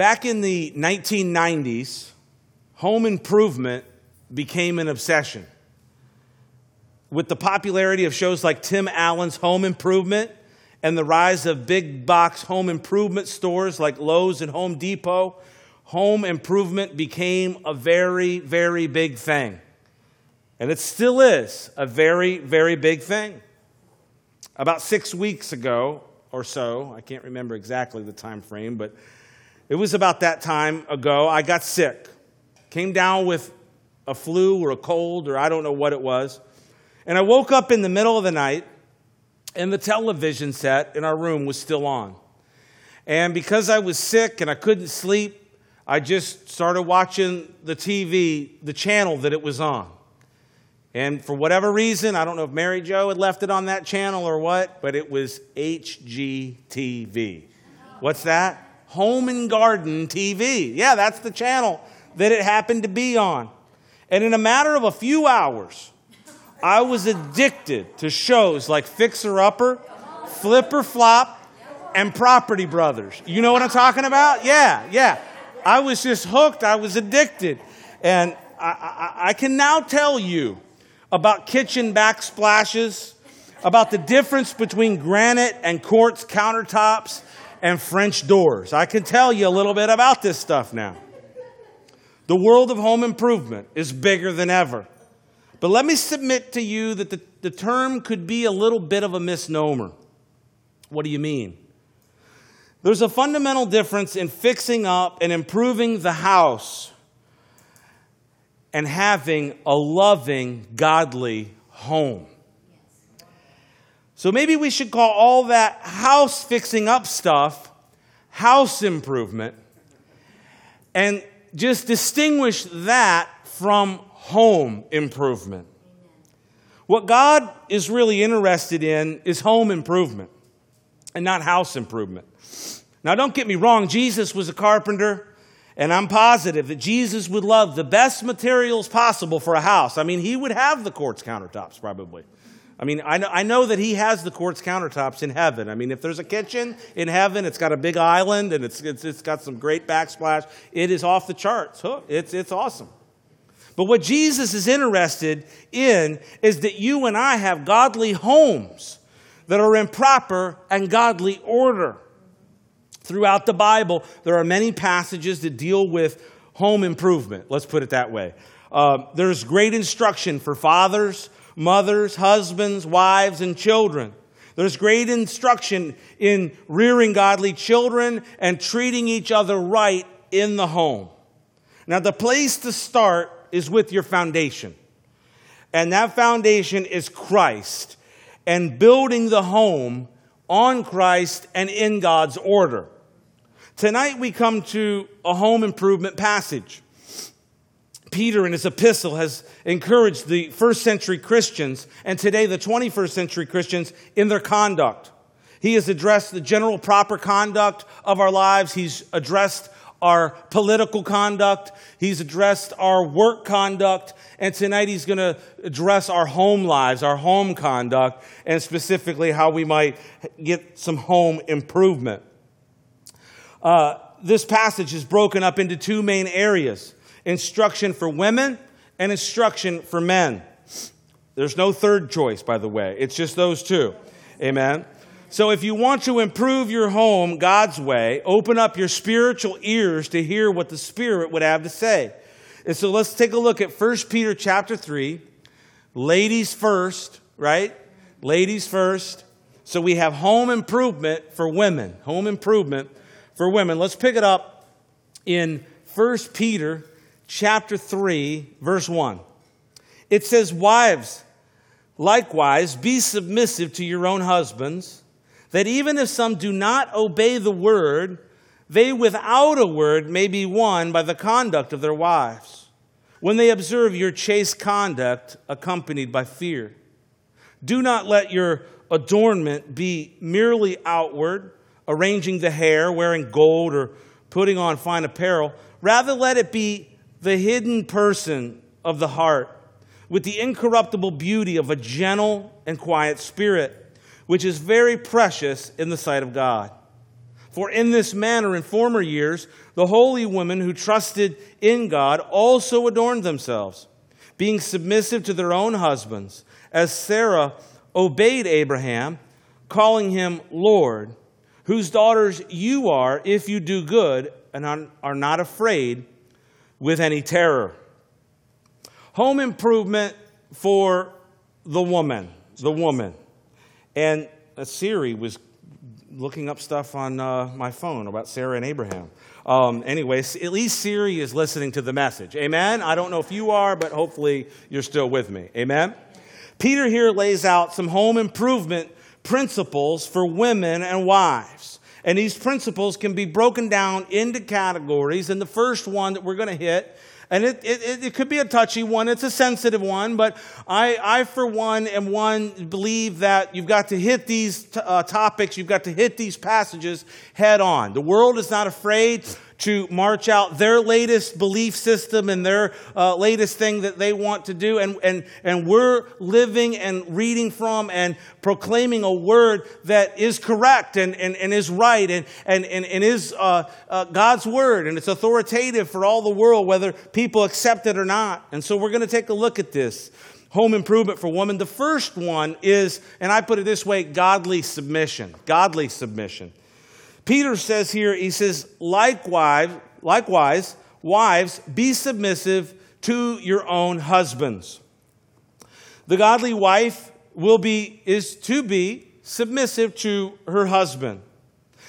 Back in the 1990s, home improvement became an obsession. With the popularity of shows like Tim Allen's Home Improvement and the rise of big box home improvement stores like Lowe's and Home Depot, home improvement became a very, very big thing. And it still is a very, very big thing. About six weeks ago or so, I can't remember exactly the time frame, but it was about that time ago, I got sick. Came down with a flu or a cold or I don't know what it was. And I woke up in the middle of the night and the television set in our room was still on. And because I was sick and I couldn't sleep, I just started watching the TV, the channel that it was on. And for whatever reason, I don't know if Mary Jo had left it on that channel or what, but it was HGTV. What's that? Home and Garden TV. Yeah, that's the channel that it happened to be on. And in a matter of a few hours, I was addicted to shows like Fixer Upper, Flip or Flop, and Property Brothers. You know what I'm talking about? Yeah, yeah. I was just hooked. I was addicted. And I, I, I can now tell you about kitchen backsplashes, about the difference between granite and quartz countertops and French doors. I can tell you a little bit about this stuff now. The world of home improvement is bigger than ever. But let me submit to you that the, the term could be a little bit of a misnomer. What do you mean? There's a fundamental difference in fixing up and improving the house and having a loving, godly home. So maybe we should call all that house fixing up stuff house improvement and just distinguish that from home improvement. What God is really interested in is home improvement and not house improvement. Now, don't get me wrong, Jesus was a carpenter. And I'm positive that Jesus would love the best materials possible for a house. I mean, he would have the quartz countertops probably. I mean, I know, I know that he has the quartz countertops in heaven. I mean, if there's a kitchen in heaven, it's got a big island and it's, it's, it's got some great backsplash. It is off the charts. It's, it's awesome. But what Jesus is interested in is that you and I have godly homes that are in proper and godly order. Throughout the Bible, there are many passages that deal with home improvement. Let's put it that way. Uh, there's great instruction for fathers, mothers, husbands, wives, and children. There's great instruction in rearing godly children and treating each other right in the home. Now, the place to start is with your foundation. And that foundation is Christ and building the home on Christ and in God's order. Tonight we come to a home improvement passage. Peter, in his epistle, has encouraged the first century Christians and today the 21st century Christians in their conduct. He has addressed the general proper conduct of our lives. He's addressed our political conduct. He's addressed our work conduct. And tonight he's going to address our home lives, our home conduct, and specifically how we might get some home improvement. Uh, this passage is broken up into two main areas instruction for women and instruction for men. There's no third choice, by the way. It's just those two. Amen. So if you want to improve your home God's way, open up your spiritual ears to hear what the Spirit would have to say. And so let's take a look at 1 Peter chapter 3. Ladies first, right? Ladies first. So we have home improvement for women. Home improvement for women. Let's pick it up in 1 Peter chapter 3 verse 1. It says, "Wives, likewise be submissive to your own husbands, that even if some do not obey the word, they without a word may be won by the conduct of their wives, when they observe your chaste conduct accompanied by fear. Do not let your adornment be merely outward, arranging the hair, wearing gold, or putting on fine apparel. Rather, let it be the hidden person of the heart, with the incorruptible beauty of a gentle and quiet spirit, which is very precious in the sight of God. For in this manner, in former years, the holy women who trusted in God also adorned themselves, being submissive to their own husbands, as Sarah obeyed Abraham, calling him Lord, whose daughters you are if you do good and are not afraid with any terror. Home improvement for the woman, the woman. And Siri was looking up stuff on uh, my phone about Sarah and Abraham. Um, anyways, at least Siri is listening to the message. Amen? I don't know if you are, but hopefully you're still with me. Amen? Peter here lays out some home improvement principles for women and wives. And these principles can be broken down into categories. And the first one that we're going to hit and it, it, it could be a touchy one, it's a sensitive one, but I, I for one, am one believe that you've got to hit these t- uh, topics, you've got to hit these passages head on. The world is not afraid to march out their latest belief system and their uh, latest thing that they want to do. And, and, and we're living and reading from and proclaiming a word that is correct and, and, and is right and, and, and, and is uh, uh, God's word. And it's authoritative for all the world, whether people accept it or not. And so we're going to take a look at this home improvement for women. The first one is, and I put it this way godly submission. Godly submission. Peter says here, he says, likewise, likewise, wives, be submissive to your own husbands. The godly wife will be, is to be submissive to her husband.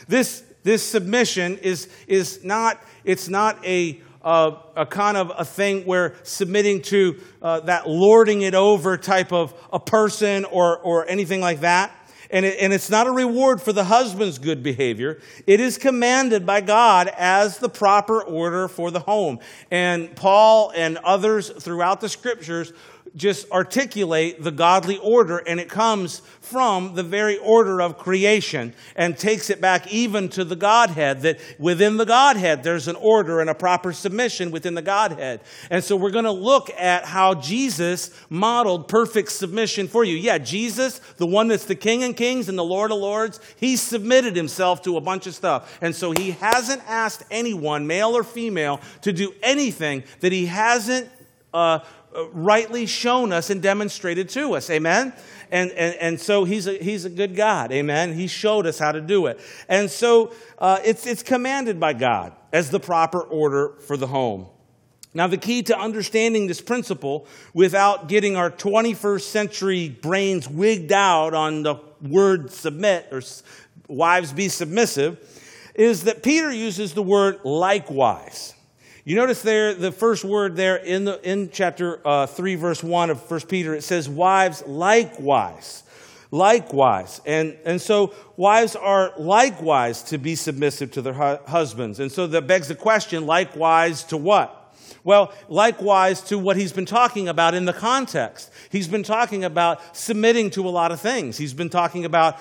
This, this submission is, is not, it's not a, uh, a kind of a thing where submitting to uh, that lording it over type of a person or, or anything like that. And, it, and it's not a reward for the husband's good behavior. It is commanded by God as the proper order for the home. And Paul and others throughout the scriptures just articulate the godly order, and it comes from the very order of creation and takes it back even to the Godhead, that within the Godhead there's an order and a proper submission within the Godhead. And so we're going to look at how Jesus modeled perfect submission for you. Yeah, Jesus, the one that's the King of Kings and the Lord of Lords, he submitted himself to a bunch of stuff. And so he hasn't asked anyone, male or female, to do anything that he hasn't. Uh, rightly shown us and demonstrated to us. Amen? And, and, and so he's a, he's a good God. Amen? He showed us how to do it. And so uh, it's, it's commanded by God as the proper order for the home. Now, the key to understanding this principle without getting our 21st century brains wigged out on the word submit or wives be submissive is that Peter uses the word likewise. You notice there, the first word there in, the, in chapter uh, 3, verse 1 of 1 Peter, it says, Wives likewise. Likewise. And, and so wives are likewise to be submissive to their hu- husbands. And so that begs the question likewise to what? Well, likewise to what he's been talking about in the context. He's been talking about submitting to a lot of things. He's been talking about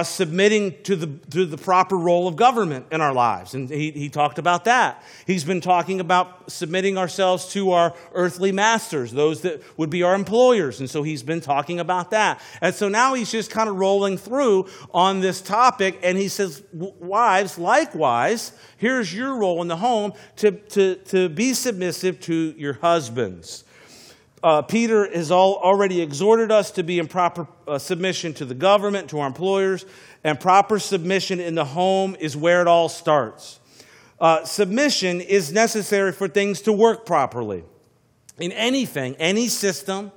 submitting to the, to the proper role of government in our lives. And he, he talked about that. He's been talking about submitting ourselves to our earthly masters, those that would be our employers. And so he's been talking about that. And so now he's just kind of rolling through on this topic. And he says, Wives, likewise, here's your role in the home to, to, to be submissive to your husbands uh, Peter has all, already exhorted us to be in proper uh, submission to the government, to our employers, and proper submission in the home is where it all starts. Uh, submission is necessary for things to work properly. In anything, any system,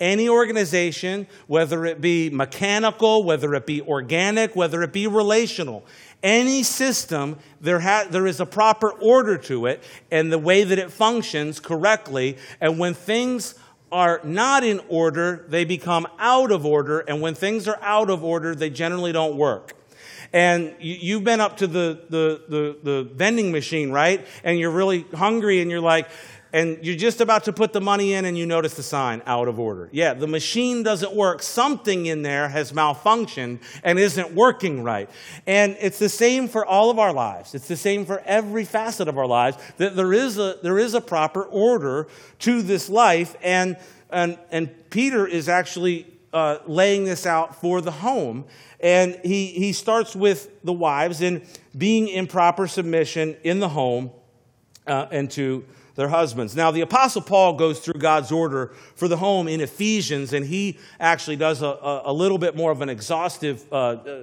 any organization, whether it be mechanical, whether it be organic, whether it be relational, any system, there, ha- there is a proper order to it and the way that it functions correctly. And when things are not in order, they become out of order. And when things are out of order, they generally don't work. And you've been up to the, the, the, the vending machine, right? And you're really hungry and you're like, and you're just about to put the money in and you notice the sign out of order. Yeah, the machine doesn't work. Something in there has malfunctioned and isn't working right. And it's the same for all of our lives. It's the same for every facet of our lives that there is a, there is a proper order to this life. And, and, and Peter is actually uh, laying this out for the home. And he, he starts with the wives in being in proper submission in the home uh, and to their husbands. Now, the Apostle Paul goes through God's order for the home in Ephesians, and he actually does a, a, little bit more of an exhaustive uh, uh,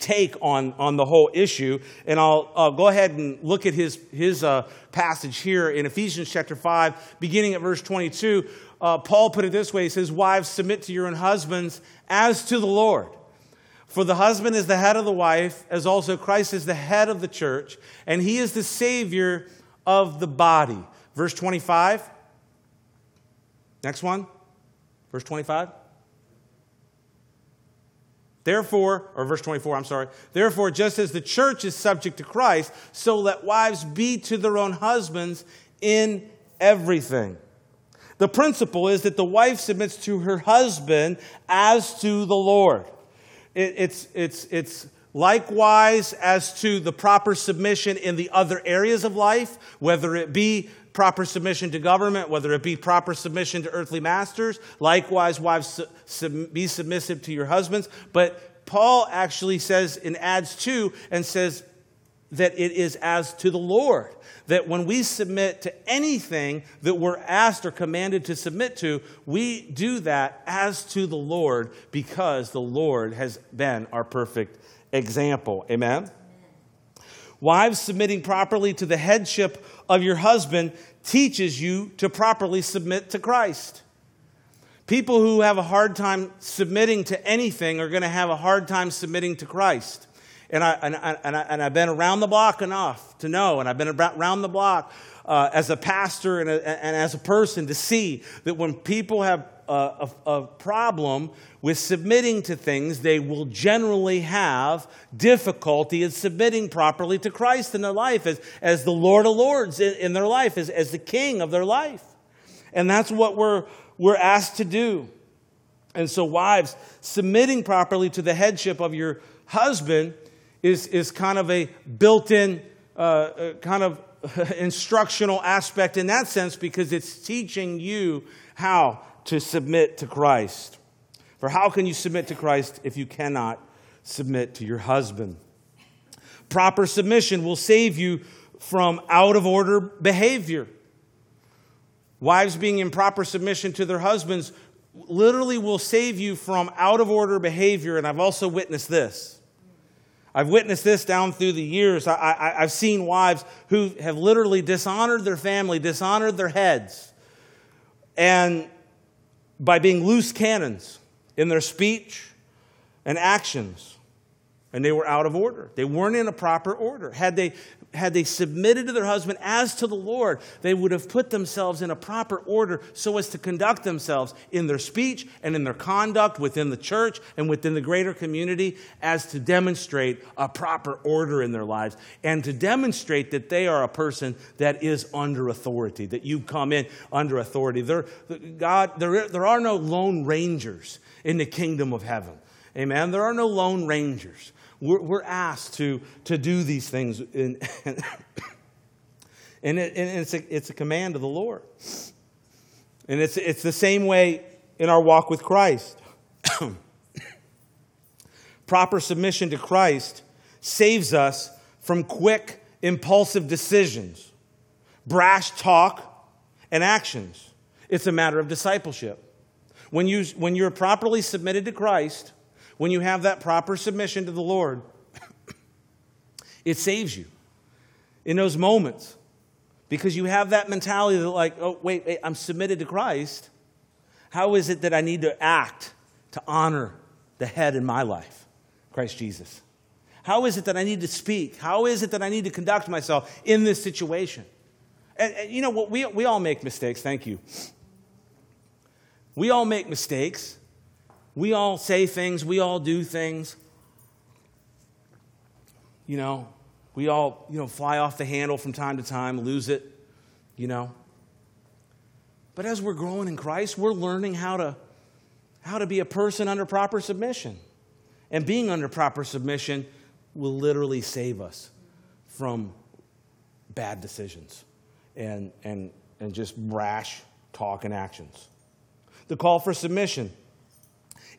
take on, on the whole issue. And I'll, I'll go ahead and look at his, his uh, passage here in Ephesians chapter 5, beginning at verse 22. Uh, Paul put it this way He says, Wives, submit to your own husbands as to the Lord. For the husband is the head of the wife, as also Christ is the head of the church, and he is the Savior of the body. Verse 25. Next one. Verse 25. Therefore, or verse 24, I'm sorry. Therefore, just as the church is subject to Christ, so let wives be to their own husbands in everything. The principle is that the wife submits to her husband as to the Lord. It, it's, it's, it's likewise as to the proper submission in the other areas of life, whether it be proper submission to government, whether it be proper submission to earthly masters. Likewise, wives, be submissive to your husbands. But Paul actually says and adds to and says that it is as to the Lord. That when we submit to anything that we're asked or commanded to submit to, we do that as to the Lord because the Lord has been our perfect example. Amen? Wives submitting properly to the headship of your husband teaches you to properly submit to Christ. People who have a hard time submitting to anything are going to have a hard time submitting to Christ. And, I, and, I, and, I, I've been around the block enough to know, and I've been around the block uh, as a pastor and, a, and as a person to see that when people have a, a, a problem with submitting to things, they will generally have difficulty in submitting properly to Christ in their life as, as the Lord of Lords in, in their life, as, as the King of their life. And that's what we're, we're asked to do. And so, wives, submitting properly to the headship of your husband is, is kind of a built in, uh, uh, kind of instructional aspect in that sense because it's teaching you how to submit to Christ. For how can you submit to Christ if you cannot submit to your husband? Proper submission will save you from out of order behavior. Wives being in proper submission to their husbands literally will save you from out of order behavior. And I've also witnessed this. I've witnessed this down through the years. I, have seen wives who have literally dishonored their family, dishonored their heads, and by being loose cannons in their speech and actions. And they were out of order. They weren't in a proper order. Had they had they submitted to their husband as to the Lord, they would have put themselves in a proper order so as to conduct themselves in their speech and in their conduct within the church and within the greater community as to demonstrate a proper order in their lives and to demonstrate that they are a person that is under authority, that you come in under authority. There, God, there, there are no lone rangers in the kingdom of heaven. Amen. There are no lone rangers. We're, we're asked to, to do these things. In, and, it, and it's, a, it's a command of the Lord. And it's, it's the same way in our walk with Christ. Proper submission to Christ saves us from quick, impulsive decisions, brash talk, and actions. It's a matter of discipleship. When, you, when you're properly submitted to Christ, when you have that proper submission to the Lord, it saves you in those moments because you have that mentality that, like, oh, wait, wait, I'm submitted to Christ. How is it that I need to act to honor the head in my life, Christ Jesus? How is it that I need to speak? How is it that I need to conduct myself in this situation? And, and you know, we, we all make mistakes. Thank you. We all make mistakes. We all say things, we all do things. You know, we all, you know, fly off the handle from time to time, lose it, you know. But as we're growing in Christ, we're learning how to how to be a person under proper submission. And being under proper submission will literally save us from bad decisions and, and, and just rash talk and actions. The call for submission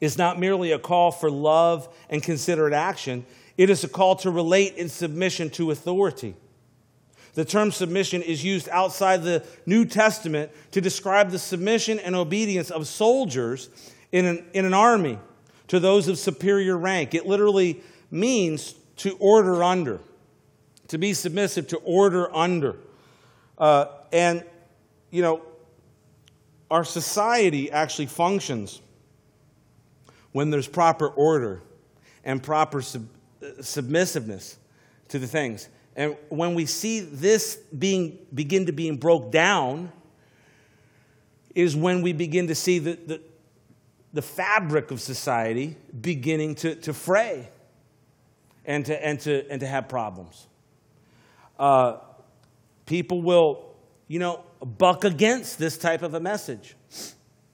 is not merely a call for love and considerate action, it is a call to relate in submission to authority. The term submission is used outside the New Testament to describe the submission and obedience of soldiers in an, in an army to those of superior rank. It literally means to order under, to be submissive, to order under. Uh, and, you know, our society actually functions when there's proper order and proper sub- submissiveness to the things. And when we see this being begin to being broke down, is when we begin to see the, the, the fabric of society beginning to, to fray and to, and, to, and to have problems. Uh, people will, you know, buck against this type of a message.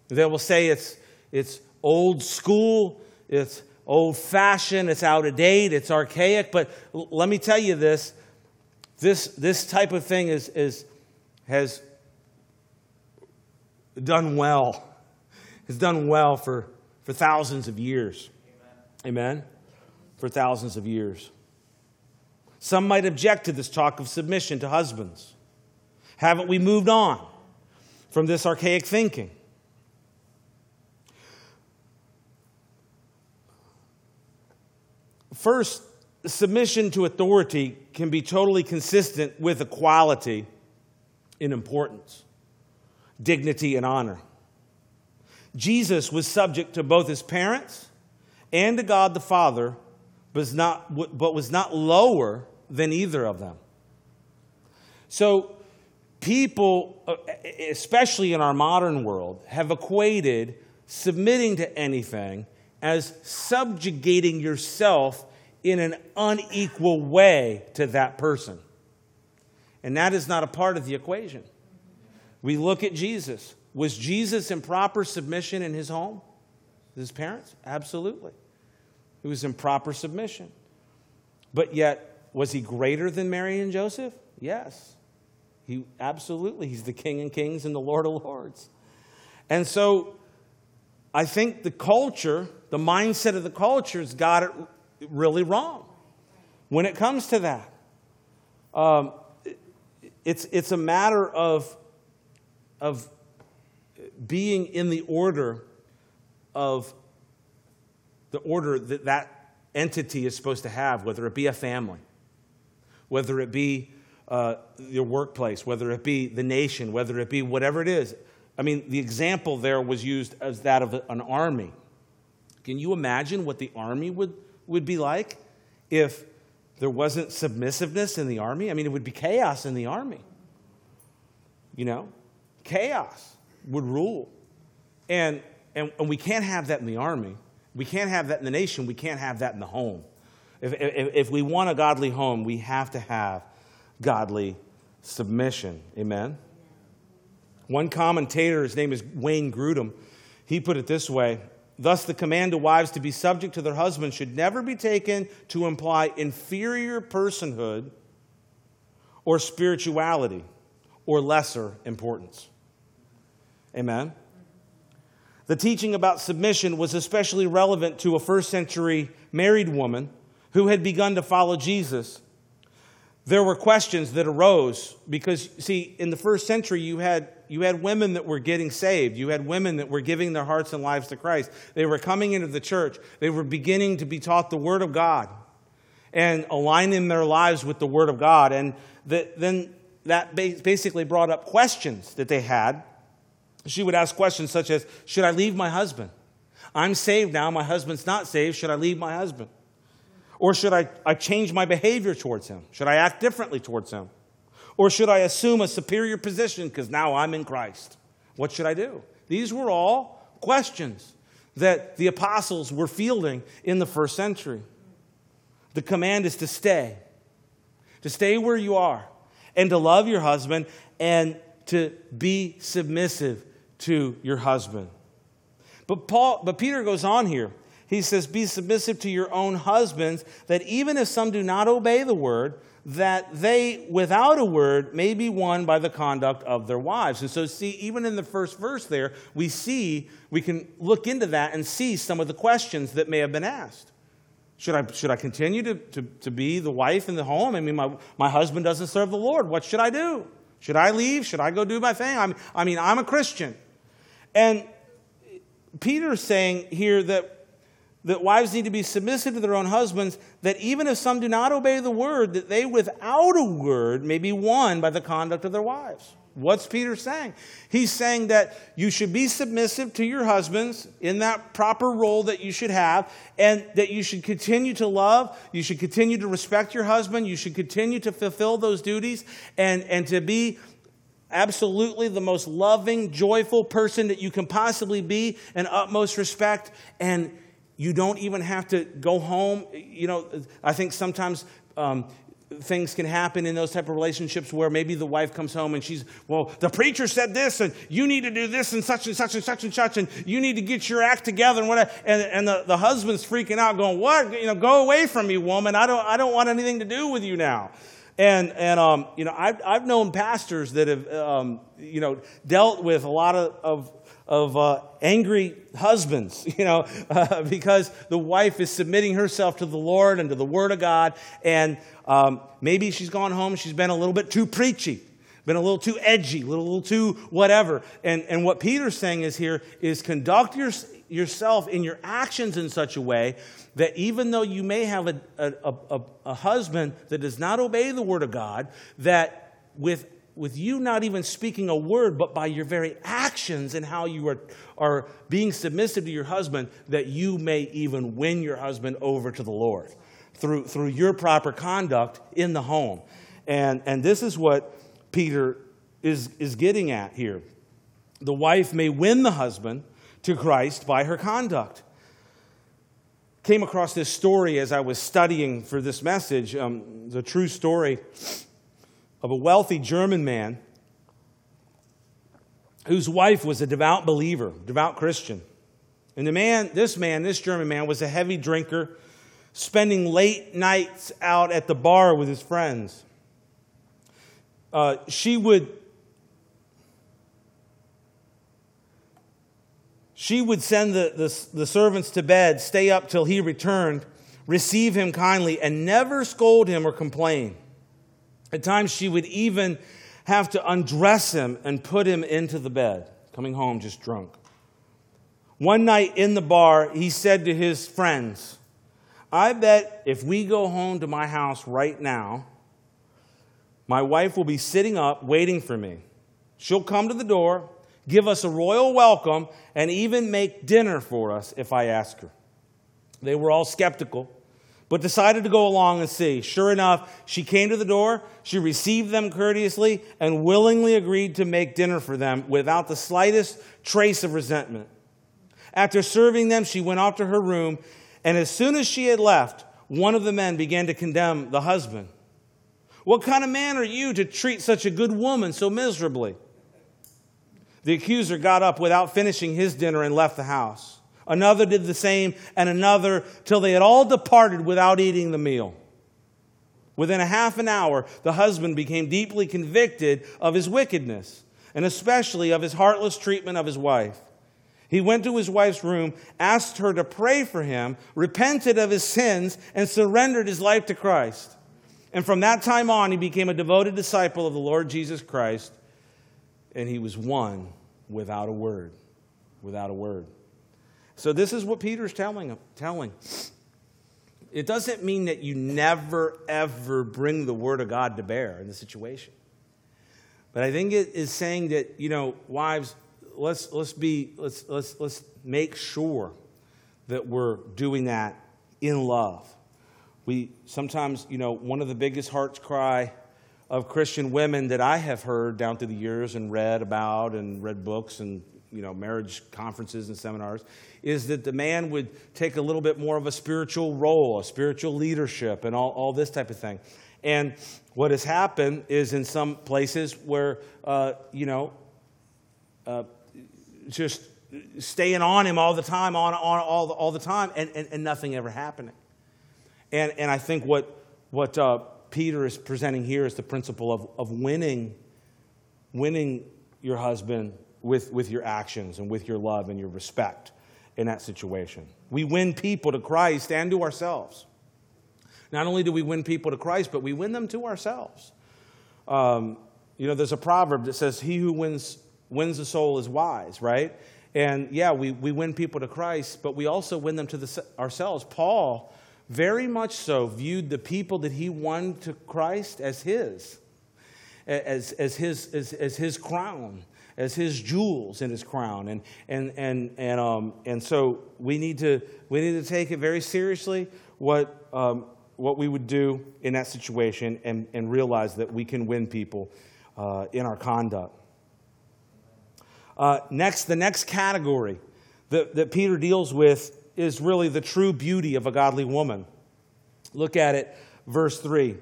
They will say it's, it's old school, it's old fashioned, it's out of date, it's archaic. But l- let me tell you this this, this type of thing is, is, has done well. Has done well for, for thousands of years. Amen. Amen? For thousands of years. Some might object to this talk of submission to husbands. Haven't we moved on from this archaic thinking? First, submission to authority can be totally consistent with equality in importance, dignity, and honor. Jesus was subject to both his parents and to God the Father, but was not, but was not lower than either of them. So, people, especially in our modern world, have equated submitting to anything as subjugating yourself in an unequal way to that person. And that is not a part of the equation. We look at Jesus. Was Jesus in proper submission in his home? His parents? Absolutely. He was in proper submission. But yet, was he greater than Mary and Joseph? Yes. He absolutely. He's the King of Kings and the Lord of Lords. And so I think the culture, the mindset of the culture has got it really wrong when it comes to that. Um, it's, it's a matter of, of being in the order of the order that that entity is supposed to have, whether it be a family, whether it be uh, your workplace, whether it be the nation, whether it be whatever it is. I mean, the example there was used as that of an army. Can you imagine what the army would? Would be like if there wasn't submissiveness in the army. I mean, it would be chaos in the army. You know, chaos would rule. And, and, and we can't have that in the army. We can't have that in the nation. We can't have that in the home. If, if, if we want a godly home, we have to have godly submission. Amen? One commentator, his name is Wayne Grudem, he put it this way Thus, the command to wives to be subject to their husbands should never be taken to imply inferior personhood or spirituality or lesser importance. Amen? The teaching about submission was especially relevant to a first century married woman who had begun to follow Jesus there were questions that arose because, see, in the first century, you had, you had women that were getting saved. You had women that were giving their hearts and lives to Christ. They were coming into the church. They were beginning to be taught the Word of God and aligning their lives with the Word of God. And then that basically brought up questions that they had. She would ask questions such as Should I leave my husband? I'm saved now. My husband's not saved. Should I leave my husband? Or should I, I change my behavior towards him? Should I act differently towards him? Or should I assume a superior position because now I'm in Christ? What should I do? These were all questions that the apostles were fielding in the first century. The command is to stay, to stay where you are, and to love your husband and to be submissive to your husband. But Paul, but Peter goes on here he says, Be submissive to your own husbands, that even if some do not obey the word, that they, without a word, may be won by the conduct of their wives. And so, see, even in the first verse there, we see, we can look into that and see some of the questions that may have been asked. Should I, should I continue to, to, to be the wife in the home? I mean, my, my husband doesn't serve the Lord. What should I do? Should I leave? Should I go do my thing? I'm, I mean, I'm a Christian. And Peter's saying here that that wives need to be submissive to their own husbands, that even if some do not obey the word, that they without a word may be won by the conduct of their wives. What's Peter saying? He's saying that you should be submissive to your husbands in that proper role that you should have, and that you should continue to love, you should continue to respect your husband, you should continue to fulfill those duties, and, and to be absolutely the most loving, joyful person that you can possibly be and utmost respect. And you don't even have to go home. You know, I think sometimes um, things can happen in those type of relationships where maybe the wife comes home and she's, well, the preacher said this, and you need to do this, and such and such and such and such, and you need to get your act together, and whatever. And, and the, the husband's freaking out, going, what? You know, go away from me, woman. I don't, I don't want anything to do with you now. And, and um, you know, I've, I've known pastors that have, um, you know, dealt with a lot of, of of uh, angry husbands, you know, uh, because the wife is submitting herself to the Lord and to the Word of God. And um, maybe she's gone home, she's been a little bit too preachy, been a little too edgy, a little, little too whatever. And, and what Peter's saying is here is conduct your, yourself in your actions in such a way that even though you may have a, a, a, a husband that does not obey the Word of God, that with with you not even speaking a word, but by your very actions and how you are, are being submissive to your husband, that you may even win your husband over to the Lord through, through your proper conduct in the home. And, and this is what Peter is, is getting at here. The wife may win the husband to Christ by her conduct. Came across this story as I was studying for this message. Um, a true story of a wealthy German man whose wife was a devout believer, devout Christian. And the man, this man, this German man, was a heavy drinker, spending late nights out at the bar with his friends. Uh, she would she would send the, the, the servants to bed, stay up till he returned, receive him kindly, and never scold him or complain. At times, she would even have to undress him and put him into the bed, coming home just drunk. One night in the bar, he said to his friends, I bet if we go home to my house right now, my wife will be sitting up waiting for me. She'll come to the door, give us a royal welcome, and even make dinner for us if I ask her. They were all skeptical but decided to go along and see. Sure enough, she came to the door, she received them courteously, and willingly agreed to make dinner for them without the slightest trace of resentment. After serving them, she went off to her room, and as soon as she had left, one of the men began to condemn the husband. What kind of man are you to treat such a good woman so miserably? The accuser got up without finishing his dinner and left the house. Another did the same, and another, till they had all departed without eating the meal. Within a half an hour, the husband became deeply convicted of his wickedness, and especially of his heartless treatment of his wife. He went to his wife's room, asked her to pray for him, repented of his sins, and surrendered his life to Christ. And from that time on, he became a devoted disciple of the Lord Jesus Christ, and he was won without a word. Without a word. So this is what Peter's telling telling. It doesn't mean that you never ever bring the word of God to bear in the situation. But I think it is saying that, you know, wives, let's let's be let's let's let's make sure that we're doing that in love. We sometimes, you know, one of the biggest heart's cry of Christian women that I have heard down through the years and read about and read books and you know, marriage conferences and seminars, is that the man would take a little bit more of a spiritual role, a spiritual leadership, and all, all this type of thing. And what has happened is in some places where, uh, you know, uh, just staying on him all the time, on, on all, the, all the time, and, and, and nothing ever happening. And, and I think what, what uh, Peter is presenting here is the principle of, of winning, winning your husband with, with your actions and with your love and your respect in that situation. We win people to Christ and to ourselves. Not only do we win people to Christ, but we win them to ourselves. Um, you know, there's a proverb that says, He who wins, wins a soul is wise, right? And yeah, we, we win people to Christ, but we also win them to the, ourselves. Paul, very much so, viewed the people that he won to Christ as his, as, as, his, as, as his crown, as his jewels in his crown. And, and, and, and, um, and so we need, to, we need to take it very seriously what, um, what we would do in that situation and, and realize that we can win people uh, in our conduct. Uh, next, the next category that, that Peter deals with is really the true beauty of a godly woman. Look at it, verse 3.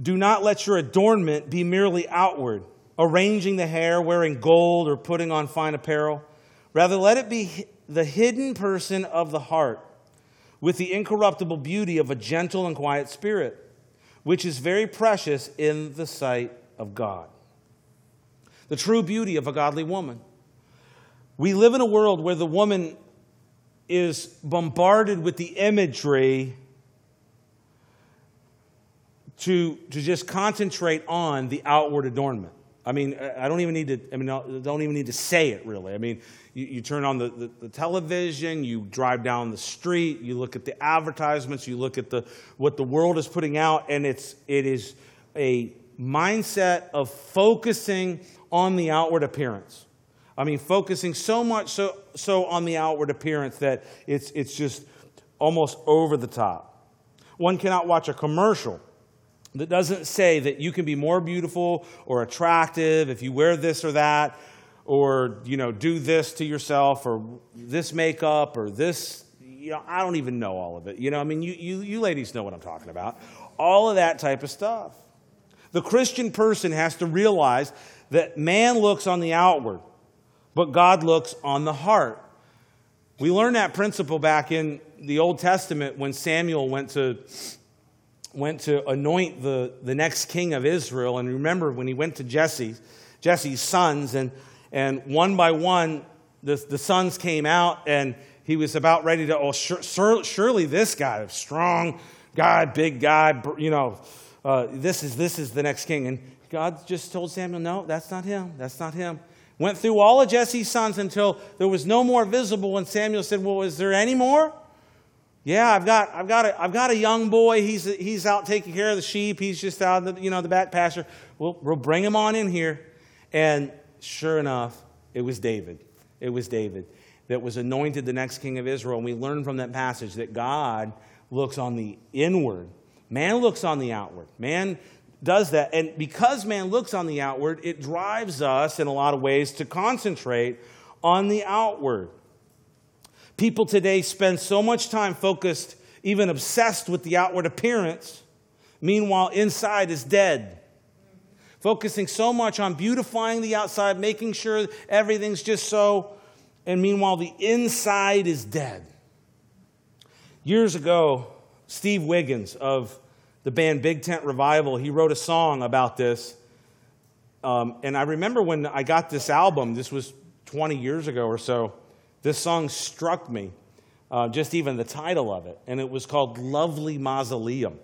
Do not let your adornment be merely outward, arranging the hair, wearing gold, or putting on fine apparel. Rather, let it be the hidden person of the heart, with the incorruptible beauty of a gentle and quiet spirit, which is very precious in the sight of God the true beauty of a godly woman. We live in a world where the woman is bombarded with the imagery to, to just concentrate on the outward adornment. I mean, I don't even need to, I mean, don't even need to say it really. I mean, you, you turn on the, the, the, television, you drive down the street, you look at the advertisements, you look at the, what the world is putting out, and it's, it is a mindset of focusing on the outward appearance. I mean, focusing so much so, so on the outward appearance that it's, it's just almost over the top. One cannot watch a commercial that doesn't say that you can be more beautiful or attractive if you wear this or that or you know do this to yourself or this makeup or this you know i don't even know all of it. You know i mean you, you, you ladies know what i'm talking about. All of that type of stuff. The christian person has to realize that man looks on the outward, but God looks on the heart. We learned that principle back in the Old Testament when Samuel went to, went to anoint the, the next king of Israel. And remember when he went to Jesse, Jesse's sons, and, and one by one, the, the sons came out, and he was about ready to, oh, sure, surely this guy, strong guy, big guy, you know, uh, this, is, this is the next king. And God just told Samuel, no, that's not him. That's not him. Went through all of Jesse's sons until there was no more visible. And Samuel said, Well, is there any more? Yeah, I've got, I've got, a, I've got a young boy. He's, he's out taking care of the sheep. He's just out in the, you know, the back pasture. We'll, we'll bring him on in here. And sure enough, it was David. It was David that was anointed the next king of Israel. And we learn from that passage that God looks on the inward. Man looks on the outward. Man does that. And because man looks on the outward, it drives us in a lot of ways to concentrate on the outward. People today spend so much time focused, even obsessed with the outward appearance, meanwhile, inside is dead. Focusing so much on beautifying the outside, making sure everything's just so, and meanwhile, the inside is dead. Years ago, Steve Wiggins of the band Big Tent Revival, he wrote a song about this. Um, and I remember when I got this album, this was 20 years ago or so, this song struck me, uh, just even the title of it. And it was called Lovely Mausoleum.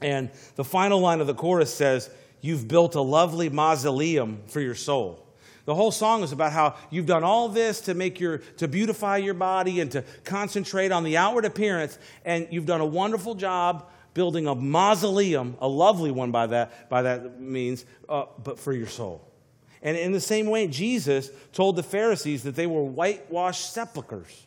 And the final line of the chorus says, You've built a lovely mausoleum for your soul. The whole song is about how you've done all this to make your to beautify your body and to concentrate on the outward appearance, and you've done a wonderful job building a mausoleum, a lovely one by that, by that means, uh, but for your soul. And in the same way, Jesus told the Pharisees that they were whitewashed sepulchres.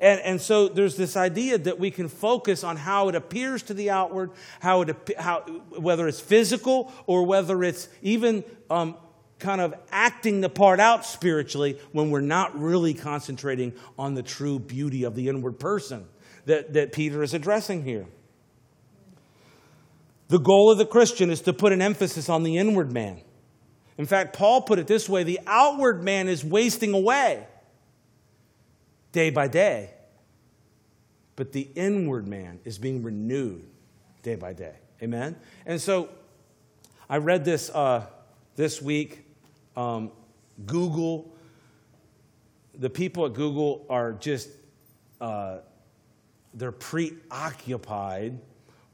And, and so there's this idea that we can focus on how it appears to the outward, how it, how, whether it's physical or whether it's even um, kind of acting the part out spiritually when we're not really concentrating on the true beauty of the inward person that, that Peter is addressing here. The goal of the Christian is to put an emphasis on the inward man. In fact, Paul put it this way the outward man is wasting away day by day, but the inward man is being renewed day by day. Amen? And so I read this uh, this week. Um, Google, the people at Google are just, uh, they're preoccupied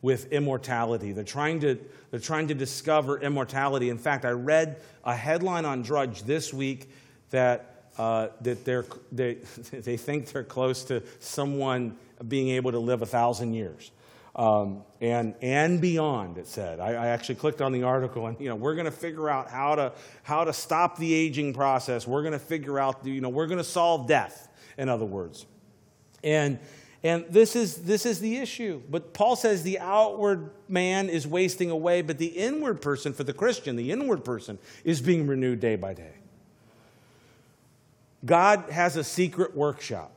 with immortality. They're trying, to, they're trying to discover immortality. In fact, I read a headline on Drudge this week that, uh, that they're, they, they think they're close to someone being able to live a thousand years. Um, and, and beyond, it said. I, I, actually clicked on the article, and you know, we're going to figure out how to, how to stop the aging process. We're going to figure out, you know, we're going to solve death, in other words. And, and this is, this is the issue. But Paul says the outward man is wasting away, but the inward person, for the Christian, the inward person, is being renewed day by day. God has a secret workshop,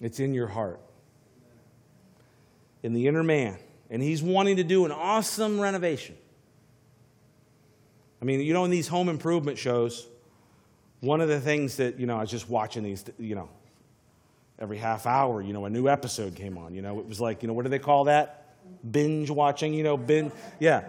it's in your heart in the inner man, and he's wanting to do an awesome renovation. I mean, you know, in these home improvement shows, one of the things that, you know, I was just watching these, you know, every half hour, you know, a new episode came on. You know, it was like, you know, what do they call that? Binge watching, you know, binge. Yeah.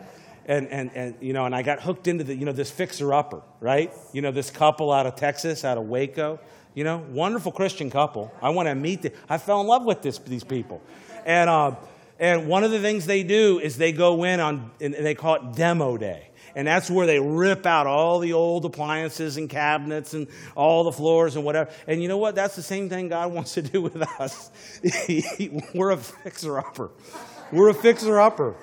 And, and, and, you know, and I got hooked into the, you know, this fixer upper, right? You know, this couple out of Texas, out of Waco, you know, wonderful Christian couple. I want to meet them. I fell in love with this, these people. And, uh, and one of the things they do is they go in on, and they call it demo day. And that's where they rip out all the old appliances and cabinets and all the floors and whatever. And you know what? That's the same thing God wants to do with us. We're a fixer upper. We're a fixer upper.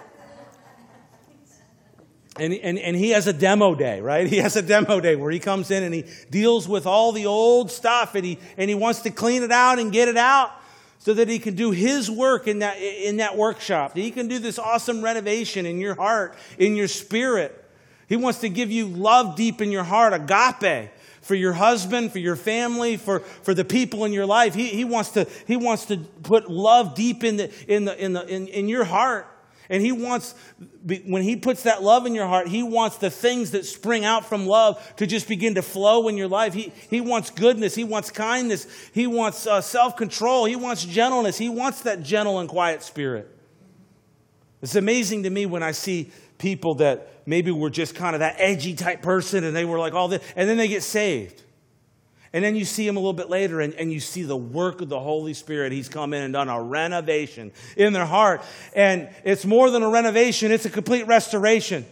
And, and, and he has a demo day, right? He has a demo day where he comes in and he deals with all the old stuff and he, and he wants to clean it out and get it out so that he can do his work in that, in that workshop. He can do this awesome renovation in your heart, in your spirit. He wants to give you love deep in your heart, agape, for your husband, for your family, for, for the people in your life. He, he, wants to, he wants to put love deep in, the, in, the, in, the, in, in your heart. And he wants, when he puts that love in your heart, he wants the things that spring out from love to just begin to flow in your life. He, he wants goodness. He wants kindness. He wants uh, self control. He wants gentleness. He wants that gentle and quiet spirit. It's amazing to me when I see people that maybe were just kind of that edgy type person and they were like all this, and then they get saved. And then you see him a little bit later and, and you see the work of the Holy Spirit. He's come in and done a renovation in their heart. And it's more than a renovation, it's a complete restoration.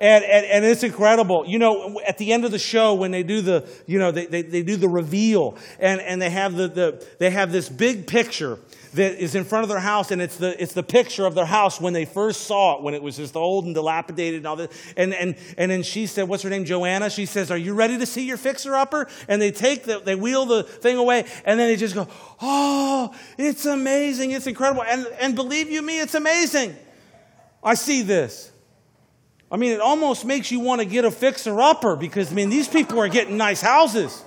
And, and, and, it's incredible. You know, at the end of the show, when they do the, you know, they, they, they do the reveal and, and they have the, the, they have this big picture that is in front of their house, and it's the, it's the picture of their house when they first saw it, when it was just old and dilapidated and all this. And, and, and then she said, What's her name? Joanna. She says, Are you ready to see your fixer upper? And they take the, they wheel the thing away, and then they just go, Oh, it's amazing. It's incredible. And, and believe you me, it's amazing. I see this. I mean, it almost makes you want to get a fixer upper because, I mean, these people are getting nice houses.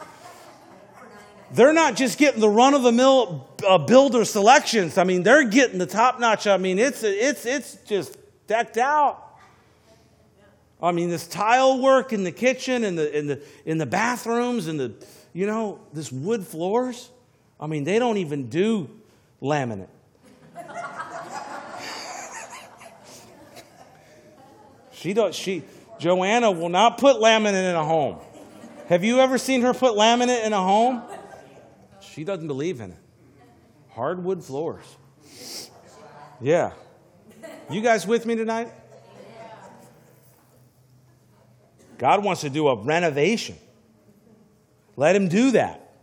They're not just getting the run of the mill uh, builder selections. I mean, they're getting the top notch. I mean, it's, it's, it's just decked out. I mean, this tile work in the kitchen and the, in, the, in the bathrooms and the, you know, this wood floors. I mean, they don't even do laminate. She does, she, Joanna will not put laminate in a home. Have you ever seen her put laminate in a home? She doesn't believe in it. Hardwood floors. Yeah. You guys with me tonight? God wants to do a renovation. Let him do that.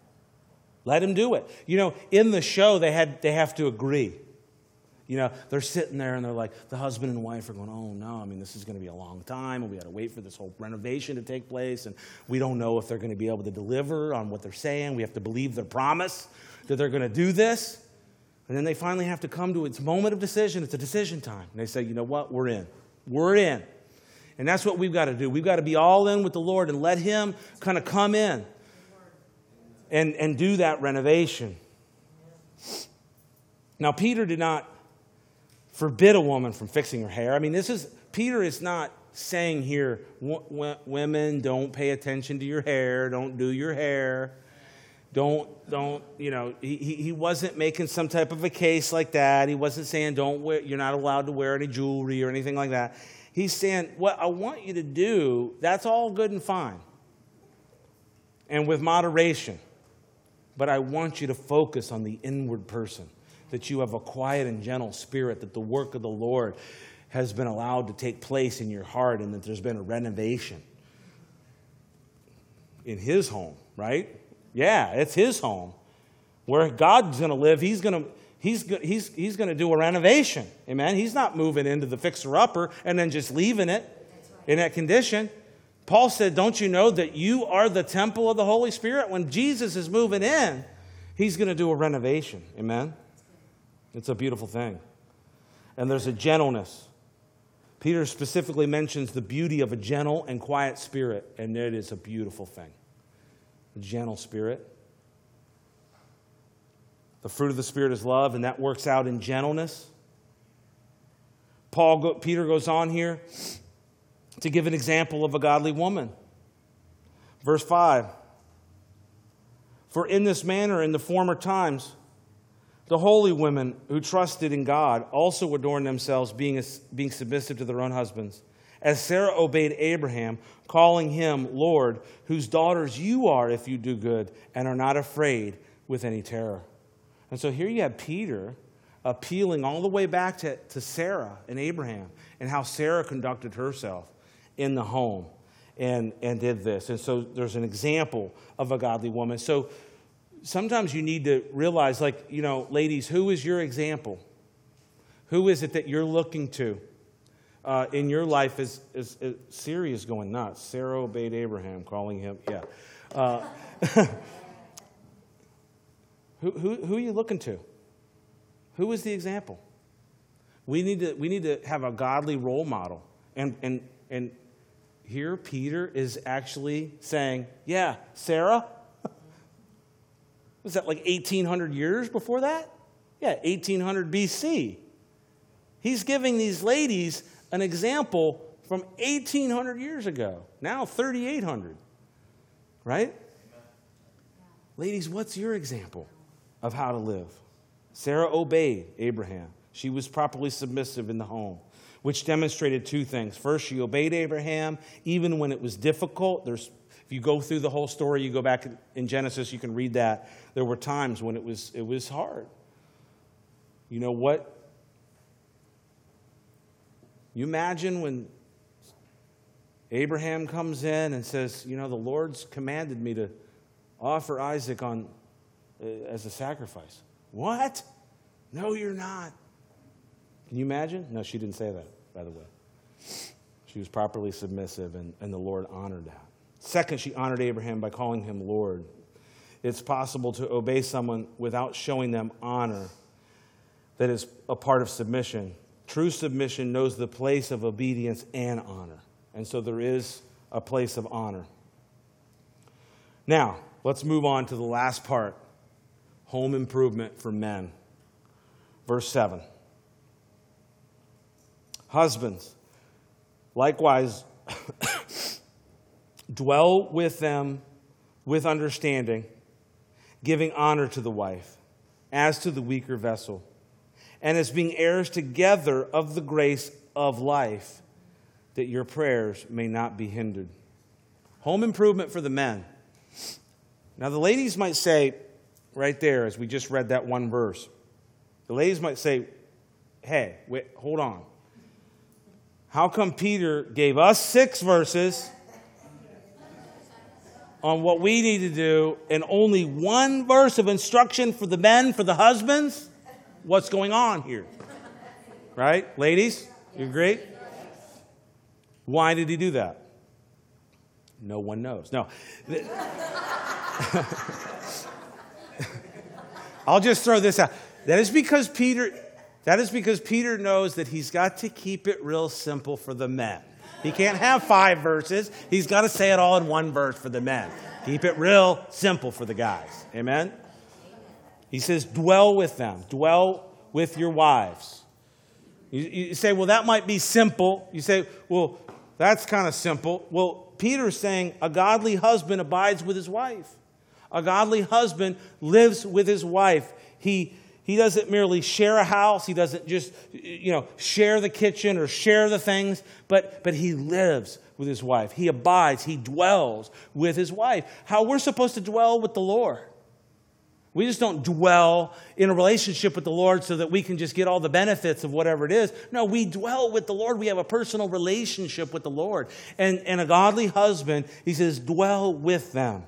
Let him do it. You know, in the show, they, had, they have to agree. You know, they're sitting there and they're like, the husband and wife are going, oh no, I mean, this is going to be a long time and we got to wait for this whole renovation to take place and we don't know if they're going to be able to deliver on what they're saying. We have to believe their promise that they're going to do this. And then they finally have to come to its moment of decision. It's a decision time. And they say, you know what? We're in. We're in. And that's what we've got to do. We've got to be all in with the Lord and let Him kind of come in and, and do that renovation. Now, Peter did not forbid a woman from fixing her hair. I mean, this is, Peter is not saying here, women, don't pay attention to your hair, don't do your hair. Don't, don't, you know, he, he wasn't making some type of a case like that. He wasn't saying, don't wear, you're not allowed to wear any jewelry or anything like that. He's saying, what I want you to do, that's all good and fine. And with moderation. But I want you to focus on the inward person, that you have a quiet and gentle spirit, that the work of the Lord has been allowed to take place in your heart, and that there's been a renovation in His home, right? Yeah, it's his home. Where God's going to live, he's going to he's, he's, he's going to do a renovation. Amen. He's not moving into the fixer upper and then just leaving it in that condition. Paul said, Don't you know that you are the temple of the Holy Spirit? When Jesus is moving in, he's going to do a renovation. Amen. It's a beautiful thing. And there's a gentleness. Peter specifically mentions the beauty of a gentle and quiet spirit, and it is a beautiful thing a gentle spirit. The fruit of the Spirit is love, and that works out in gentleness. Paul, Peter goes on here to give an example of a godly woman. Verse 5 For in this manner, in the former times, the holy women who trusted in God also adorned themselves, being, being submissive to their own husbands as Sarah obeyed Abraham, calling him Lord, whose daughters you are if you do good and are not afraid with any terror. And so here you have Peter appealing all the way back to, to Sarah and Abraham and how Sarah conducted herself in the home and, and did this. And so there's an example of a godly woman. So sometimes you need to realize, like, you know, ladies, who is your example? Who is it that you're looking to? uh, in your life is, is, is Siri is going nuts. Sarah obeyed Abraham, calling him, yeah. Uh, who, who, who are you looking to? Who is the example? We need to, we need to have a godly role model. And, and, and here, Peter is actually saying, yeah, Sarah? Was that like 1800 years before that? Yeah, 1800 BC. He's giving these ladies an example from 1800 years ago, now 3800. Right? Ladies, what's your example of how to live? Sarah obeyed Abraham. She was properly submissive in the home, which demonstrated two things. First, she obeyed Abraham even when it was difficult. There's, if you go through the whole story, you go back in Genesis, you can read that. There were times when it was, it was hard. You know what you imagine when Abraham comes in and says, You know, the Lord's commanded me to offer Isaac on, uh, as a sacrifice. What? No, you're not. Can you imagine? No, she didn't say that, by the way. She was properly submissive, and, and the Lord honored that. Second, she honored Abraham by calling him Lord. It's possible to obey someone without showing them honor that is a part of submission True submission knows the place of obedience and honor. And so there is a place of honor. Now, let's move on to the last part home improvement for men. Verse 7. Husbands, likewise, dwell with them with understanding, giving honor to the wife, as to the weaker vessel and as being heirs together of the grace of life, that your prayers may not be hindered. Home improvement for the men. Now, the ladies might say, right there, as we just read that one verse, the ladies might say, hey, wait, hold on. How come Peter gave us six verses on what we need to do and only one verse of instruction for the men, for the husbands? what's going on here. Right? Ladies, you agree? Why did he do that? No one knows. No. I'll just throw this out. That is because Peter that is because Peter knows that he's got to keep it real simple for the men. He can't have five verses. He's got to say it all in one verse for the men. Keep it real simple for the guys. Amen? He says, dwell with them, dwell with your wives. You, you, say, well, that might be simple. You say, well, that's kind of simple. Well, Peter's saying a godly husband abides with his wife. A godly husband lives with his wife. He, he doesn't merely share a house, he doesn't just, you know, share the kitchen or share the things, but, but he lives with his wife. He abides, he dwells with his wife. How we're supposed to dwell with the Lord. We just don't dwell in a relationship with the Lord so that we can just get all the benefits of whatever it is. No, we dwell with the Lord. We have a personal relationship with the Lord. And, and a godly husband, he says, dwell with them.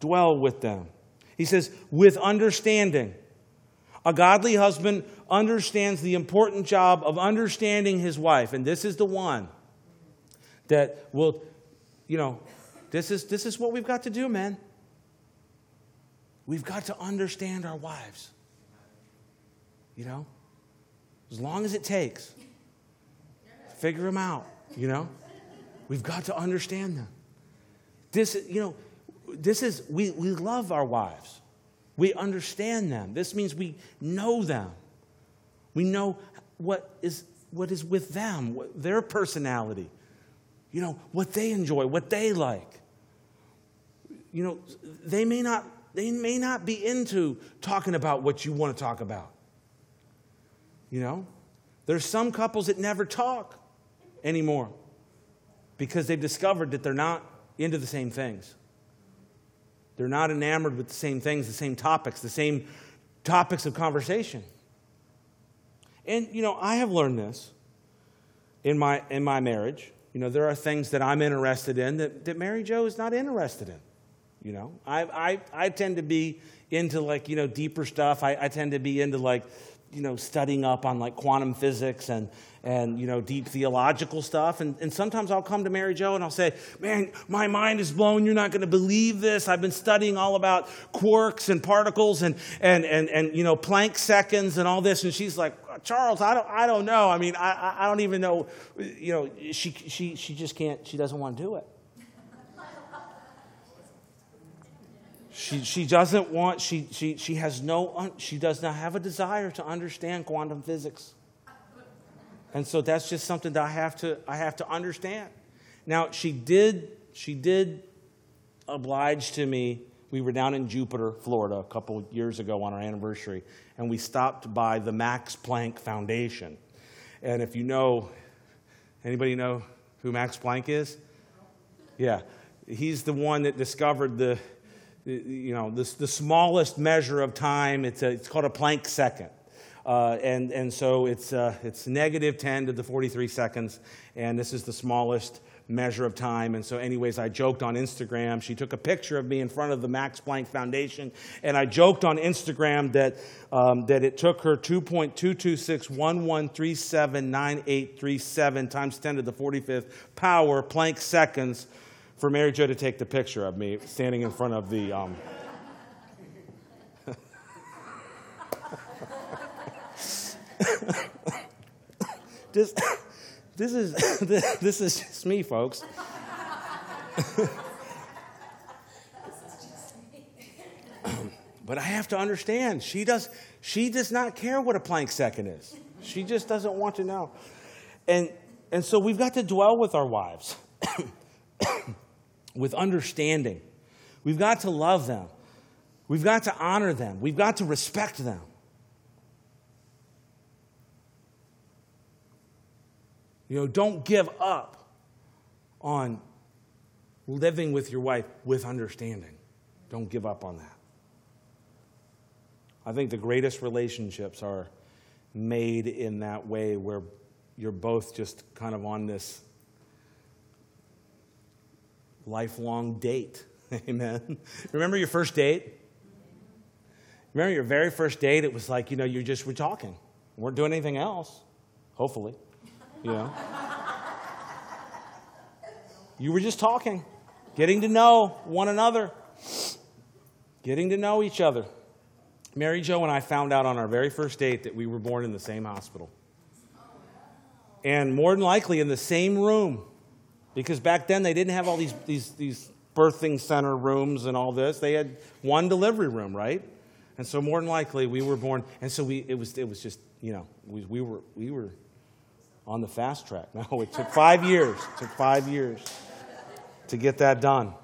Dwell with them. He says, with understanding. A godly husband understands the important job of understanding his wife. And this is the one that will, you know, this is, this is what we've got to do, man. We've got to understand our wives. You know? As long as it takes. Figure them out, you know? We've got to understand them. This, you know, this is, we, we love our wives. We understand them. This means we know them. We know what is, what is with them, what, their personality, you know, what they enjoy, what they like. You know, they may not they may not be into talking about what you want to talk about. You know? There's some couples that never talk anymore because they've discovered that they're not into the same things. They're not enamored with the same things, the same topics, the same topics of conversation. And, you know, I have learned this in my, in my marriage. You know, there are things that I'm interested in that, that Mary Jo is not interested in. You know, I, I, I tend to be into like, you know, deeper stuff. I, I tend to be into like, you know, studying up on like quantum physics and, and you know, deep theological stuff. And, and sometimes I'll come to Mary Jo and I'll say, man, my mind is blown. You're not going to believe this. I've been studying all about quarks and particles and, and, and, and, you know, Planck seconds and all this. And she's like, uh, Charles, I don't, I don't know. I mean, I, I don't even know. You know, she, she, she just can't, she doesn't want to do it. She, she doesn't want, she, she, she has no, she does not have a desire to understand quantum physics. And so that's just something that I have to, I have to understand. Now, she did, she did oblige to me. We were down in Jupiter, Florida, a couple years ago on our anniversary, and we stopped by the Max Planck Foundation. And if you know, anybody know who Max Planck is? Yeah, he's the one that discovered the you know, the, the smallest measure of time, it's, a, it's called a Planck second. Uh, and, and so it's, uh, it's negative 10 to the 43 seconds, and this is the smallest measure of time. And so, anyways, I joked on Instagram. She took a picture of me in front of the Max Planck Foundation, and I joked on Instagram that, um, that it took her 2.22611379837 times 10 to the 45th power Planck seconds for Mary Jo to take the picture of me standing in front of the. Um... this, this, is, this is just me, folks. but I have to understand, she does, she does not care what a Planck second is. She just doesn't want to know. And, and so we've got to dwell with our wives with understanding. We've got to love them. We've got to honor them. We've got to respect them. You know, don't give up on living with your wife with understanding. Don't give up on that. I think the greatest relationships are made in that way where you're both just kind of on this lifelong date. Amen. Remember your first date? Remember your very first date? It was like, you know, you just were talking. We weren't doing anything else, hopefully. You know? you were just talking, getting to know one another, getting to know each other. Mary Jo and I found out on our very first date that we were born in the same hospital. And more than likely in the same room because back then they didn't have all these, these, these birthing center rooms and all this. They had one delivery room, right? And so more than likely we were born, and so we, it, was, it was just, you know, we, we, were, we were on the fast track. No, it took five years. It took five years to get that done.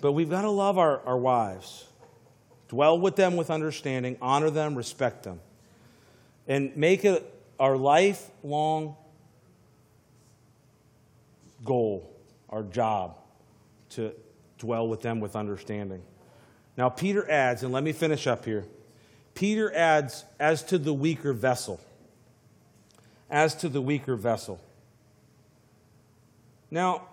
But we've got to love our, our wives, dwell with them with understanding, honor them, respect them, and make it our lifelong goal, our job, to dwell with them with understanding. Now, Peter adds, and let me finish up here. Peter adds, as to the weaker vessel. As to the weaker vessel. Now,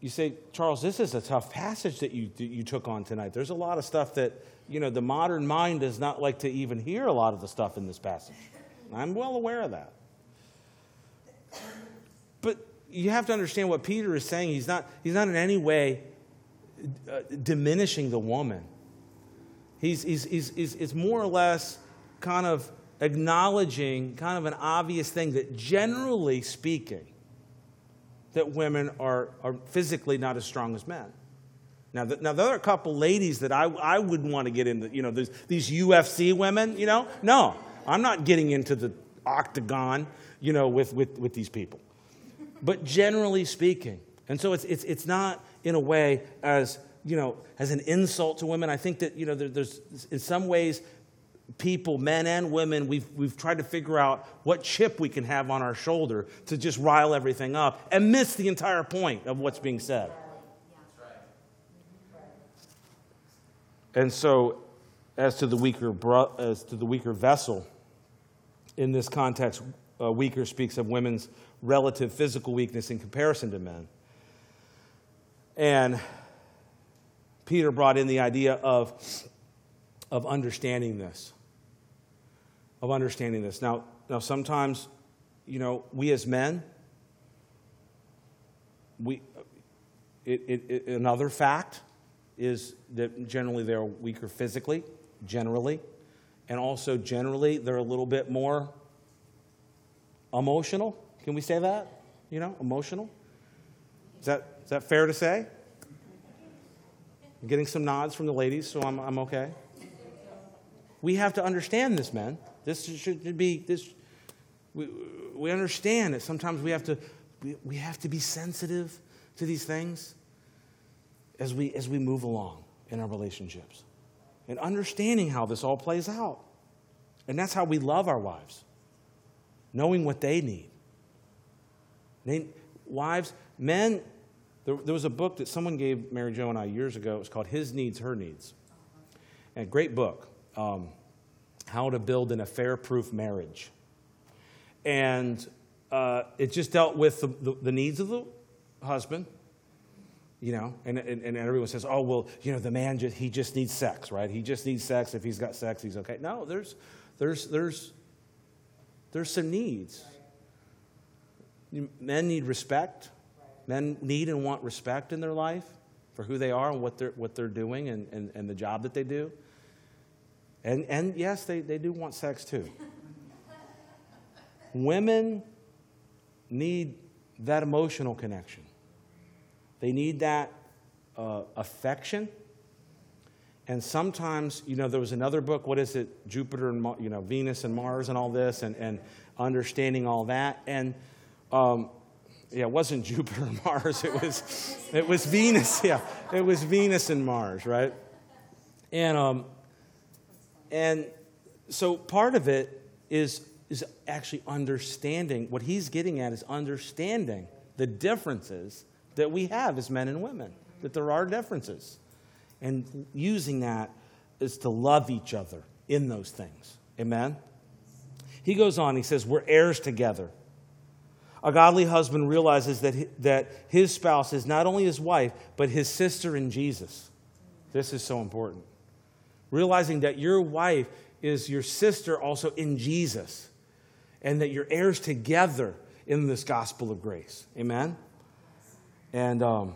you say, Charles, this is a tough passage that you, that you took on tonight. There's a lot of stuff that, you know, the modern mind does not like to even hear a lot of the stuff in this passage. I'm well aware of that. You have to understand what Peter is saying. He's not, he's not in any way uh, diminishing the woman. He's, he's, he's, he's, it's more or less kind of acknowledging kind of an obvious thing that generally speaking, that women are, are physically not as strong as men. Now, the, now there are a couple ladies that I, I wouldn't want to get into, you know, these, these UFC women, you know? No, I'm not getting into the octagon, you know, with, with, with these people. But generally speaking, and so it's, it's, it's not in a way as, you know, as an insult to women. I think that, you know, there, there's, in some ways, people, men and women, we've, we've tried to figure out what chip we can have on our shoulder to just rile everything up and miss the entire point of what's being said. And so, as to the weaker, as to the weaker vessel, in this context, uh, weaker speaks of women's relative physical weakness in comparison to men. And Peter brought in the idea of, of understanding this of understanding this. Now, now sometimes, you know, we as men, we, it, it, it, another fact is that generally they're weaker physically, generally, and also generally they're a little bit more emotional. Can we say that? You know, emotional. Is that, is that fair to say? I'm getting some nods from the ladies, so I'm, I'm okay. We have to understand this, men. This should be this. We, we understand that sometimes we have to we, we have to be sensitive to these things as we as we move along in our relationships and understanding how this all plays out. And that's how we love our wives, knowing what they need. They, wives, men, there, there, was a book that someone gave Mary Jo and I years ago. It was called His Needs, Her Needs. And a great book. Um, how to build an affair proof marriage. And uh, it just dealt with the, the, the, needs of the husband, you know, and, and, and, everyone says, oh, well, you know, the man, just, he just needs sex, right? He just needs sex. If he's got sex, he's okay. No, there's, there's, there's, there's some needs. Men need respect. Men need and want respect in their life for who they are and what they're, what they're doing and, and, and the job that they do. And, and yes, they, they do want sex too. Women need that emotional connection, they need that uh, affection. And sometimes, you know, there was another book, what is it? Jupiter and, you know, Venus and Mars and all this, and, and understanding all that. And, um, yeah, it wasn't Jupiter and Mars, it was, it was Venus, yeah. It was Venus and Mars, right? And, um, and so part of it is, is actually understanding. What he's getting at is understanding the differences that we have as men and women, that there are differences. And using that is to love each other in those things. Amen? He goes on, he says, We're heirs together. A godly husband realizes that, that his spouse is not only his wife, but his sister in Jesus. This is so important realizing that your wife is your sister also in Jesus, and that you're heirs together in this gospel of grace. Amen? And, um,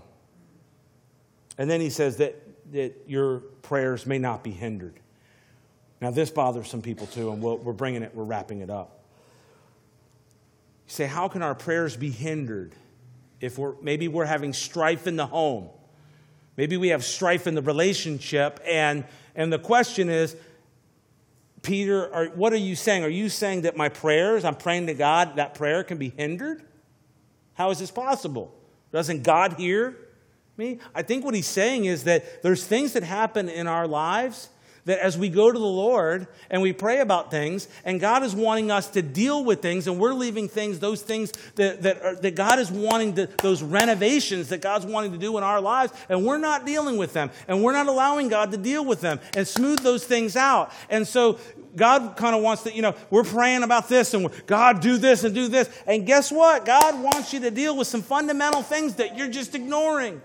and then he says that, that your prayers may not be hindered. Now, this bothers some people too, and we we are bringing it, we're wrapping it up. Say, how can our prayers be hindered if we're maybe we're having strife in the home? Maybe we have strife in the relationship, and and the question is Peter, are, what are you saying? Are you saying that my prayers, I'm praying to God, that prayer can be hindered? How is this possible? Doesn't God hear me? I think what he's saying is that there's things that happen in our lives that as we go to the Lord and we pray about things, and God is wanting us to deal with things, and we're leaving things, those things that, that, are, that God is wanting, to, those renovations that God's wanting to do in our lives, and we're not dealing with them, and we're not allowing God to deal with them and smooth those things out. And so God kind of wants to, you know, we're praying about this and God do this and do this. And guess what? God wants you to deal with some fundamental things that you're just ignoring.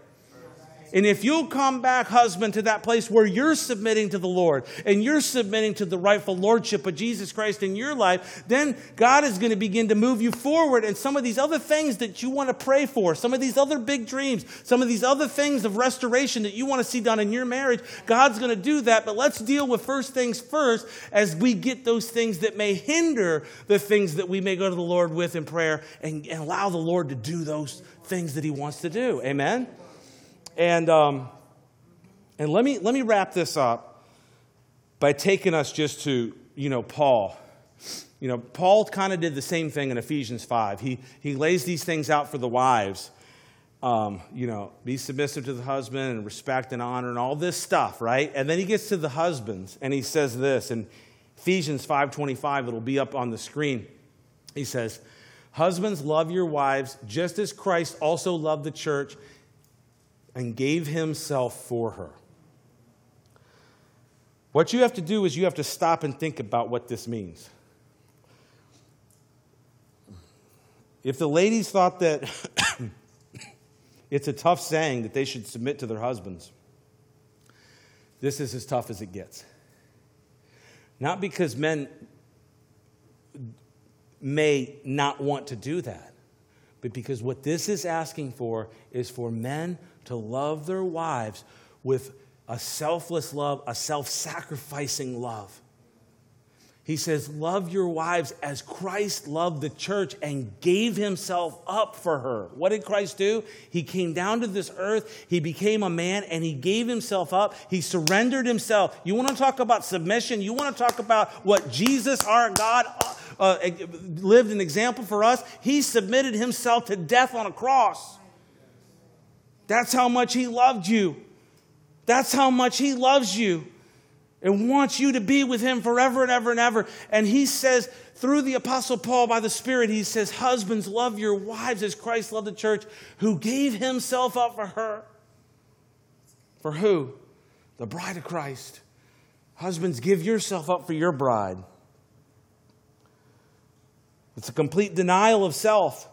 And if you'll come back, husband, to that place where you're submitting to the Lord and you're submitting to the rightful lordship of Jesus Christ in your life, then God is going to begin to move you forward. And some of these other things that you want to pray for, some of these other big dreams, some of these other things of restoration that you want to see done in your marriage, God's going to do that. But let's deal with first things first as we get those things that may hinder the things that we may go to the Lord with in prayer and, and allow the Lord to do those things that He wants to do. Amen? And, um, and let, me, let me wrap this up by taking us just to, you know, Paul. You know, Paul kind of did the same thing in Ephesians 5. He, he lays these things out for the wives. Um, you know, be submissive to the husband and respect and honor and all this stuff, right? And then he gets to the husbands and he says this in Ephesians 5:25, it'll be up on the screen. He says, Husbands, love your wives just as Christ also loved the church and gave himself for her. What you have to do is you have to stop and think about what this means. If the ladies thought that it's a tough saying that they should submit to their husbands, this is as tough as it gets. Not because men may not want to do that, but because what this is asking for is for men to love their wives with a selfless love, a self sacrificing love. He says, Love your wives as Christ loved the church and gave himself up for her. What did Christ do? He came down to this earth, he became a man, and he gave himself up. He surrendered himself. You want to talk about submission? You want to talk about what Jesus, our God, uh, lived an example for us? He submitted himself to death on a cross. That's how much He loved you. That's how much He loves you and wants you to be with Him forever and ever and ever. And He says, through the Apostle Paul by the Spirit, He says, Husbands, love your wives as Christ loved the church, who gave Himself up for her. For who? The bride of Christ. Husbands, give yourself up for your bride. It's a complete denial of self.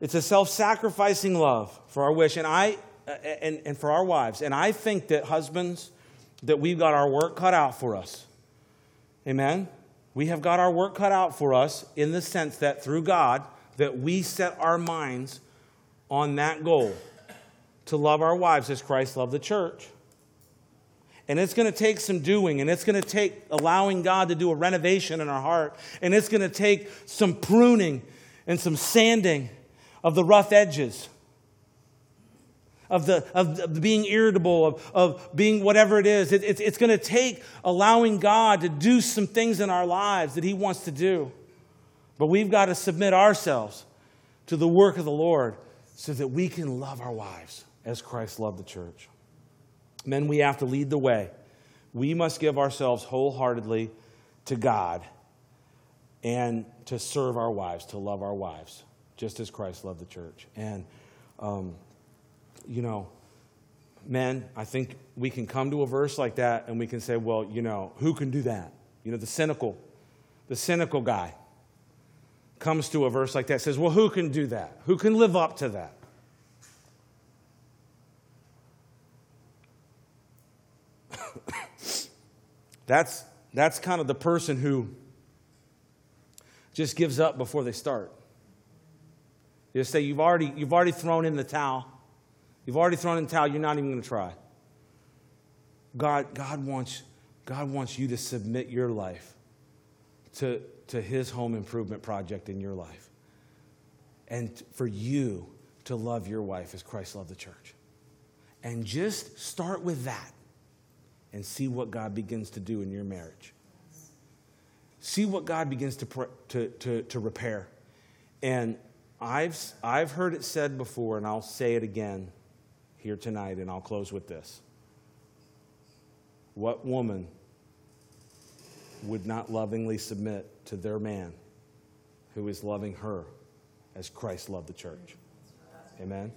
It's a self sacrificing love for our wish. And I, and, and for our wives. And I think that husbands, that we've got our work cut out for us. Amen? We have got our work cut out for us in the sense that through God, that we set our minds on that goal to love our wives as Christ loved the church. And it's going to take some doing, and it's going to take allowing God to do a renovation in our heart, and it's going to take some pruning and some sanding of the rough edges of, the, of, being irritable, of, of being whatever it is. It, it's it's going to take allowing God to do some things in our lives that He wants to do. But we've got to submit ourselves to the work of the Lord so that we can love our wives as Christ loved the church. Men, we have to lead the way. We must give ourselves wholeheartedly to God and to serve our wives, to love our wives, just as Christ loved the church. And um, you know, men, I think we can come to a verse like that and we can say, well, you know, who can do that? You know, the cynical, the cynical guy comes to a verse like that, says, well, who can do that? Who can live up to that? That's, that's kind of the person who just gives up before they start. You say, you've already, you've already thrown in the towel. You've already thrown in the towel, you're not even going to try. God, God, wants, God wants you to submit your life to, to His home improvement project in your life. And for you to love your wife as Christ loved the church. And just start with that and see what God begins to do in your marriage. See what God begins to, to, to, to repair. And I've, I've heard it said before, and I'll say it again here tonight, and I'll close with this. What woman would not lovingly submit to their man who is loving her as Christ loved the church? Amen?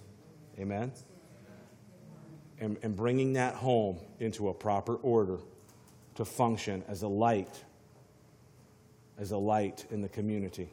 Amen? And, and bringing that home into a proper order to function as a light, as a light in the community.